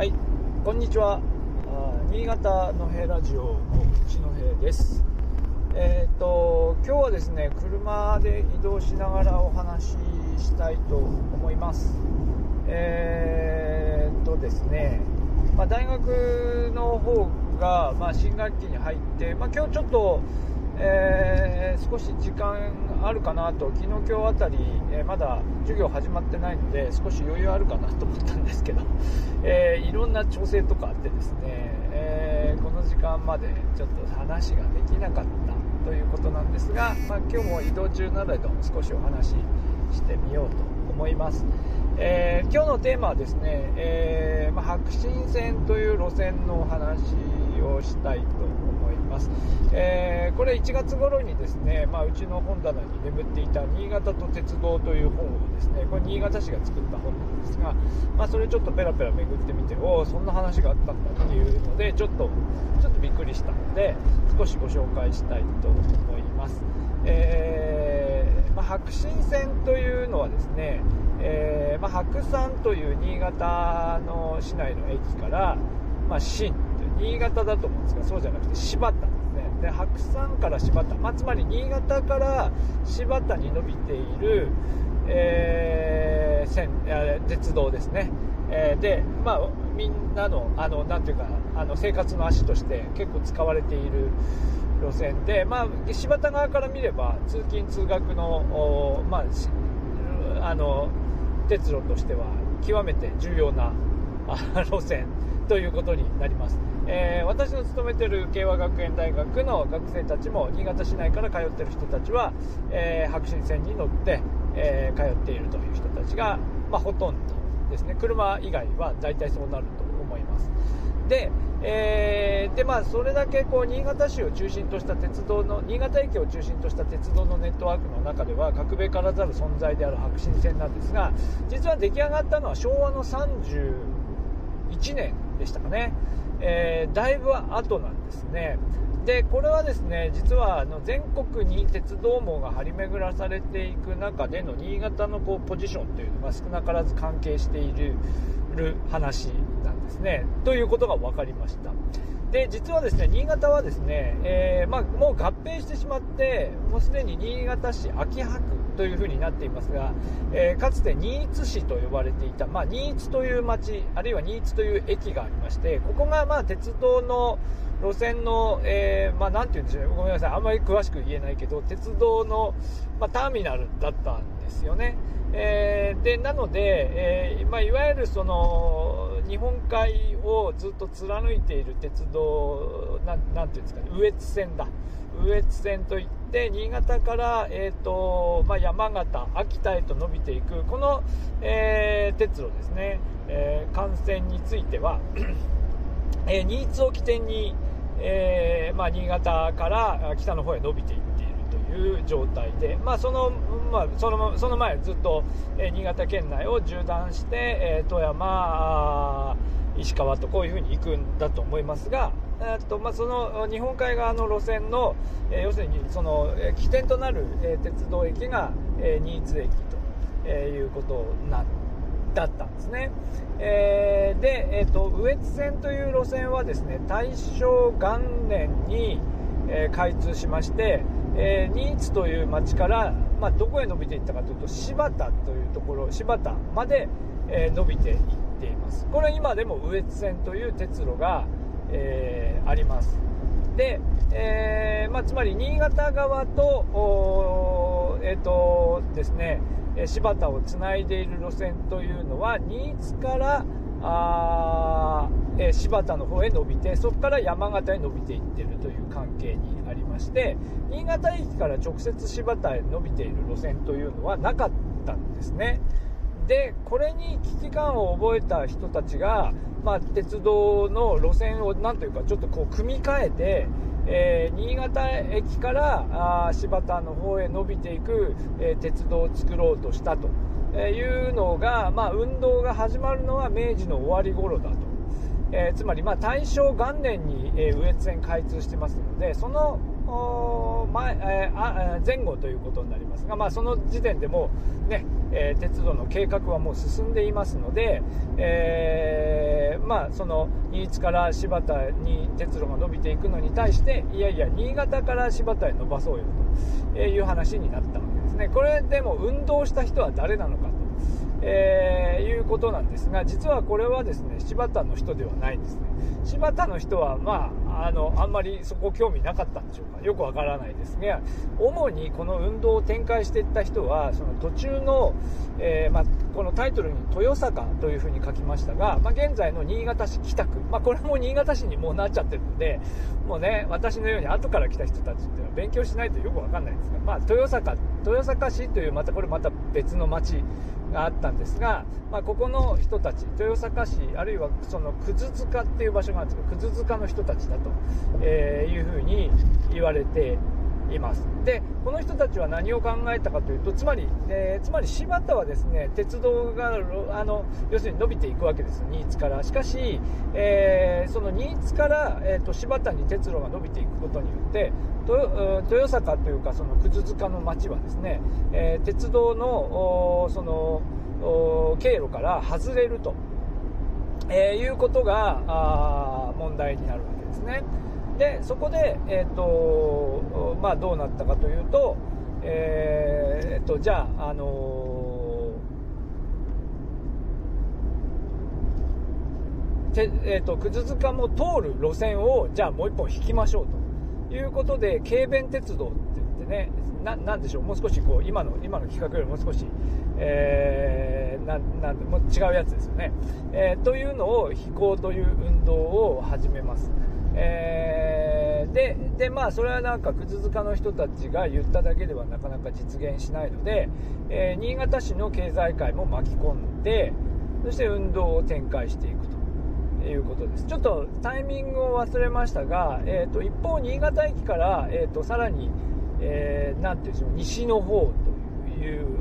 はい、こんにちは。新潟の平ラジオの内の平です。えっ、と今日はですね、車で移動しながらお話ししたいと思います。えっ、とですね、まあ、大学の方がまあ新学期に入って、まあ、今日ちょっと。えー少し時間あるかなと昨日今日あたり、えーまだ授業始まってないので少し余裕あるかなと思ったんですけど、えーいろんな調整とかあってですね、えーこの時間までちょっと話ができなかったということなんですが、まあ、今日も移動中なので少しお話ししてみようと思います、えー今日のテーマはですね、えーまあ、白新線という路線のお話をしたいとます、えーこれ1月頃にですね、まあ、うちの本棚に眠っていた「新潟と鉄道」という本をですねこれ新潟市が作った本なんですが、まあ、それちょっとペラペラめぐってみておおそんな話があったんだっていうのでちょっとちょっとびっくりしたので少しご紹介したいと思います、えーまあ、白新線というのはですね、えーまあ、白山という新潟の市内の駅から、まあ、新新潟だと思うんですがそうじゃなくて柴田ですね。で白山から柴田、まあ、つまり新潟から柴田に伸びている、えー線えー鉄道ですね、えーで、まあ、みんなのあのなんていうかあの生活の足として結構使われている路線で、まあ、柴田側から見れば通勤・通学の、おまあ、しあの鉄路としては極めて重要なあ路線。ということになります、えー私の勤めてる慶和学園大学の学生たちも新潟市内から通ってる人たちは、えー白新線に乗って、えー通っているという人たちが、まあ、ほとんどですね。車以外は大体そうなると思います。で,、えーでまあ、それだけこう新潟市を中心とした鉄道の新潟駅を中心とした鉄道のネットワークの中では格べからざる存在である白新線なんですが実は出来上がったのは昭和の31年でしたかね、えーだいぶ後なんですね。でこれはですね実はあの全国に鉄道網が張り巡らされていく中での新潟のこうポジションというのが少なからず関係している話なんですね。ということが分かりました。で実はですね新潟はですね、えーまあ、もう合併してしまってもうすでに新潟市秋葉区というふうになっていますが、えーかつて新津市と呼ばれていた、まあ、新津という町あるいは新津という駅がありましてここがまあ鉄道の路線の、えーまあ、なんて言うんでしょうごめんなさいあんまり詳しく言えないけど鉄道の、まあ、ターミナルだったんですよね、えーでなので、えーまあ、いわゆるその日本海をずっと貫いている鉄道なんなんていうんですかね羽越線だ。羽越線といって新潟から、えーとまあ、山形、秋田へと伸びていくこの、えー鉄路ですね、えー幹線についてはえー新津を起点に、えーまあ、新潟からあ北の方へ伸びていっているという状態で、まあそのまあ、そのその前ずっと、え新潟県内を縦断して、え富山、石川とこういうふうに行くんだと思いますが、えーっとまあ、その日本海側の路線の、え要するにその、え起点となる、え鉄道駅が、え新津駅と、えいうことなんだったんですね、えーで、えー、と羽越線という路線はですね大正元年に、えー開通しまして、えー新津という町から、まあ、どこへ伸びていったかというと柴田というところ柴田まで、えー伸びていっています。これ今でも羽越線という鉄路が、えーあります。で、えーまあ、つまり新潟側と,えーとですね、え柴田をつないでいる路線というのは新津からあ、えー柴田の方へ伸びてそこから山形へ伸びていってるという関係にありまして新潟駅から直接柴田へ伸びている路線というのはなかったんですね。でこれに危機感を覚えた人たちが、まあ、鉄道の路線をなんというかちょっとこう組み替えて、えー新潟駅からあ柴田の方へ伸びていく、えー鉄道を作ろうとしたというのが、まあ、運動が始まるのは明治の終わり頃だと。えーつまりまあ大正元年に、え羽越線開通してますのでその前,、えーあ前後ということになりますが、まあ、その時点でもう、ねえー、鉄道の計画はもう進んでいますので、えー、まあ、その新津から柴田に鉄路が伸びていくのに対していやいや新潟から柴田へ伸ばそうよという話になったわけですねこれでも運動した人は誰なのか。えー、いうことなんですが、実はこれはですね、柴田の人ではないんですね。柴田の人は、まあ、あの、あんまりそこ興味なかったんでしょうか。よくわからないですが、主にこの運動を展開していった人は、その途中の、えー、まあ、このタイトルに豊坂というふうに書きましたが、まあ、現在の新潟市北区、まあ、これも新潟市にもうなっちゃってるので、もうね、私のように後から来た人たちっていうのは勉強しないとよくわかんないんですが、まあ、豊坂、豊坂市という、またこれまた別の町があったんですが、まあ、ここの人たち、豊坂市、あるいはその葛塚っていう場所があるんですけど、葛塚の人たちだと、えいうふうに言われています。でこの人たちは何を考えたかというとつまり、えー、つまり柴田はですね鉄道があの要するに伸びていくわけです。新津から。しかし、えー、その新津から、えーと、柴田に鉄路が伸びていくことによって豊坂というかその葛塚の町はですね、えー、鉄道のその経路から外れると、えいうことが問題になるわけですね。でそこで、えーとまあ、どうなったかというと,、えーと、じゃあ、あのー、てえーと、葛塚も通る路線をじゃあもう1本引きましょうということで軽便鉄道って言ってねななんでしょうもう少しこう今の今の企画よりも少し、えー、ななんも違うやつですよね、えー、というのを引こうという運動を始めます。えー、ででまあそれはなんか葛塚の人たちが言っただけではなかなか実現しないので、えー、新潟市の経済界も巻き込んでそして運動を展開していくということです。ちょっとタイミングを忘れましたが、えーと、一方新潟駅から、えーと、さらに、えー、ていうんでしょう西の方という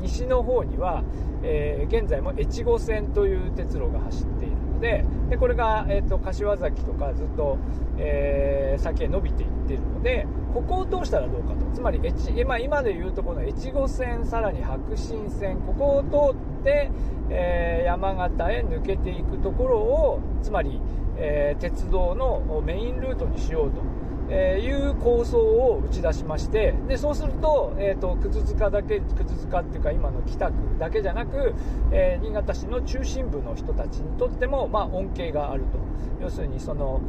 西の方には、えー、現在も越後線という鉄路が走ってででこれが、えーと、柏崎とかずっと、えー、先へ伸びていってるのでここを通したらどうかとつまり今今でいうとこの越後線さらに白新線ここを通って、えー、山形へ抜けていくところをつまり、えー、鉄道のメインルートにしようと。えいう構想を打ち出しましてでそうすると,、えーと、葛塚だけ葛塚っていうか今の北区だけじゃなく、えー、新潟市の中心部の人たちにとっても、まあ、恩恵があると要するにその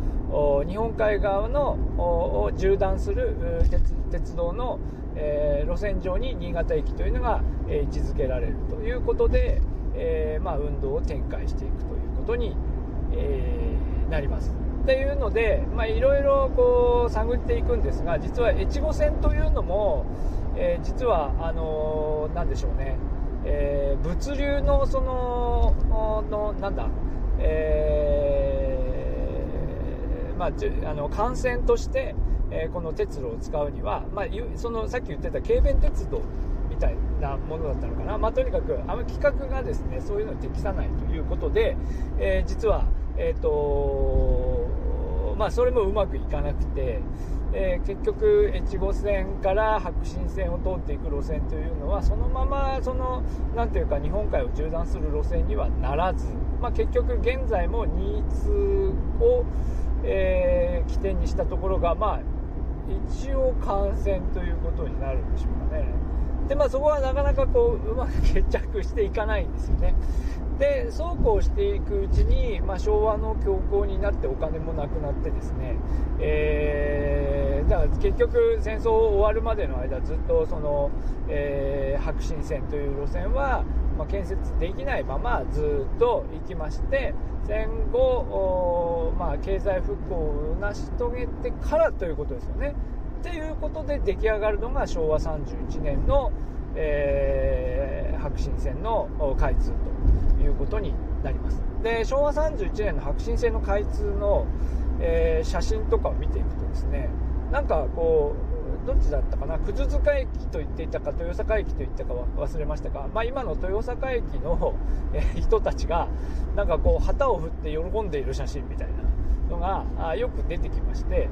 日本海側のを縦断する鉄鉄道の、えー、路線上に新潟駅というのが、えー、位置づけられるということで、えまあ、運動を展開していくということに、えなります。っていうので、いろいろこう探っていくんですが、実は越後線というのも、えー、実は、あのー、なんでしょうね、えー、物流のその、のなんだ、えー、まあ、あの幹線として、えー、この鉄路を使うには、まあ、そのさっき言ってた軽便鉄道みたいなものだったのかな、まあ、とにかくあの規格がですねそういうのに適さないということで、えー、実は、えーとまあ、それもうまくいかなくて、えー、結局、越後線から白新線を通っていく路線というのはそのままそのなていうか日本海を縦断する路線にはならず、まあ、結局、現在も新津を、えー、起点にしたところが、まあ、一応幹線ということになるんでしょうかね。でまあ、そこはなかなかこううまく決着していかないんですよね。でそうこうしていくうちに、まあ、昭和の恐慌になってお金もなくなってですね、えー、だから結局戦争終わるまでの間ずっとその、えー、白新線という路線は、まあ、建設できないままずっと行きまして戦後、まあ、経済復興を成し遂げてからということですよね。っていうことで出来上がるのが昭和31年の、えー、新線の開通と。いうことになりますで昭和31年の白新線の開通の、えー、写真とかを見ていくとですねなんかこうどっちだったかな？葛塚駅と言っていたか豊坂駅と言ったか忘れましたが、まあ、今の豊坂駅の、え人たちがなんかこう旗を振って喜んでいる写真みたいなのがよく出てきまして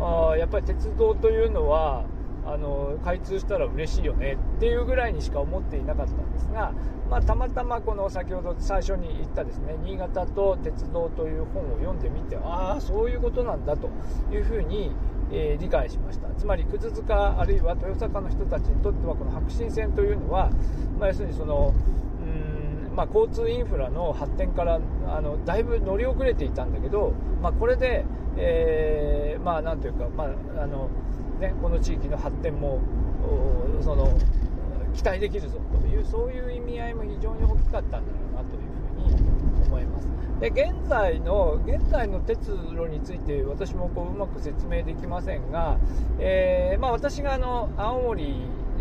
あやっぱり鉄道というのはあの開通したら嬉しいよねっていうぐらいにしか思っていなかったんですが、まあ、たまたまこの先ほど最初に言ったですね新潟と鉄道という本を読んでみてああそういうことなんだというふうに、えー、理解しました。つまり葛塚あるいは豊坂の人たちにとってはこの白新線というのは、まあ、要するにその、まあ、交通インフラの発展からあのだいぶ乗り遅れていたんだけど、まあ、これで、えー、まあなんというか、まああのね、この地域の発展もその期待できるぞというそういう意味合いも非常に大きかったんだろうなというふうに思います。で現在の現在の鉄路について私もこううまく説明できませんが、えー、まあ、私があの青森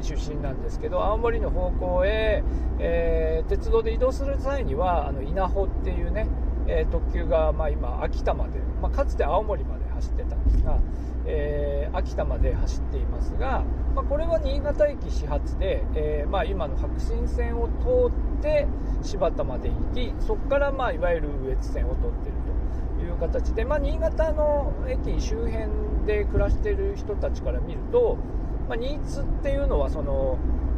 出身なんですけど青森の方向へ、えー、鉄道で移動する際にはあの稲穂っていうね、えー、特急が、まあ、今秋田まで、まあ、かつて青森まで走ってたんですが、えー、秋田まで走っていますが、まあ、これは新潟駅始発で、えー、まあ、今の白新線を通って新発田まで行きそこから、まあ、いわゆる羽越線を通っているという形で、まあ、新潟の駅周辺で暮らしている人たちから見ると、まあ、新津っていうのはその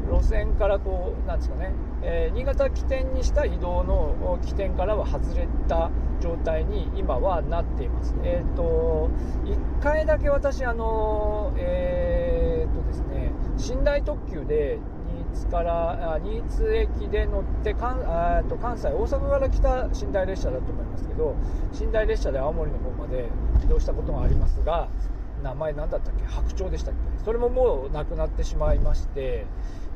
路線からこうなんですかね、えー、新潟起点にした移動の起点からは外れた状態に今はなっています。えっ、ー、と1回だけ私あのえっ、ー、とですね寝台特急で新津から新津駅で乗って関あと関西大阪から来た寝台列車だと思いますけど寝台列車で青森の方まで移動したことがありますが名前何だったっけ？白鳥でしたっけ？それももうなくなってしまいまして、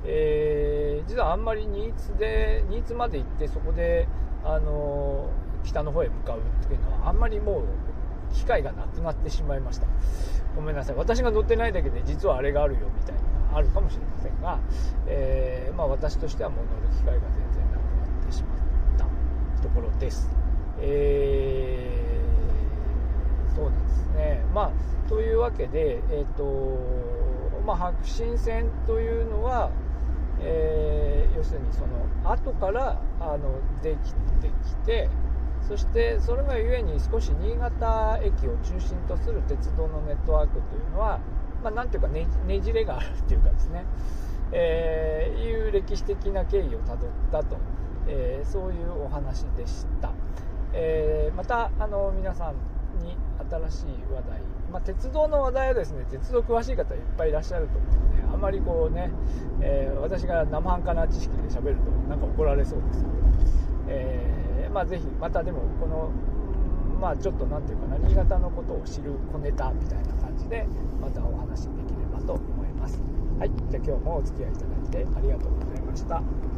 えー、実はあんまり新津で新津まで行ってそこで、あの、北の方へ向かうっていうのはあんまりもう機会がなくなってしまいました。ごめんなさい。私が乗ってないだけで実はあれがあるよみたいなのがあるかもしれませんが、えー、まあ、私としてはもう乗る機会が全然なくなってしまった。ところです、えー、そうなんですね。まあというわけで、えーとまあ、白新線というのは、えー、要するにその後からあのできてきてそしてそれがゆえに少し新潟駅を中心とする鉄道のネットワークというのは、まあ、なんていうかねじれがあるっていうかですね、えー、いう歴史的な経緯をたどったと、えー、そういうお話でした、えー、またあの皆さんに新しい話題、まあ、鉄道の話題はですね鉄道詳しい方いっぱいいらっしゃると思うのでまりこうね、えー、私が生半可な知識で喋るとなんか怒られそうですけど、えー、まあ、ぜひまたでもこのまあちょっと何て言うかな新潟のことを知る小ネタみたいな感じでまたお話できればと思います。はい。じゃあ今日もお付き合いいただいてありがとうございました。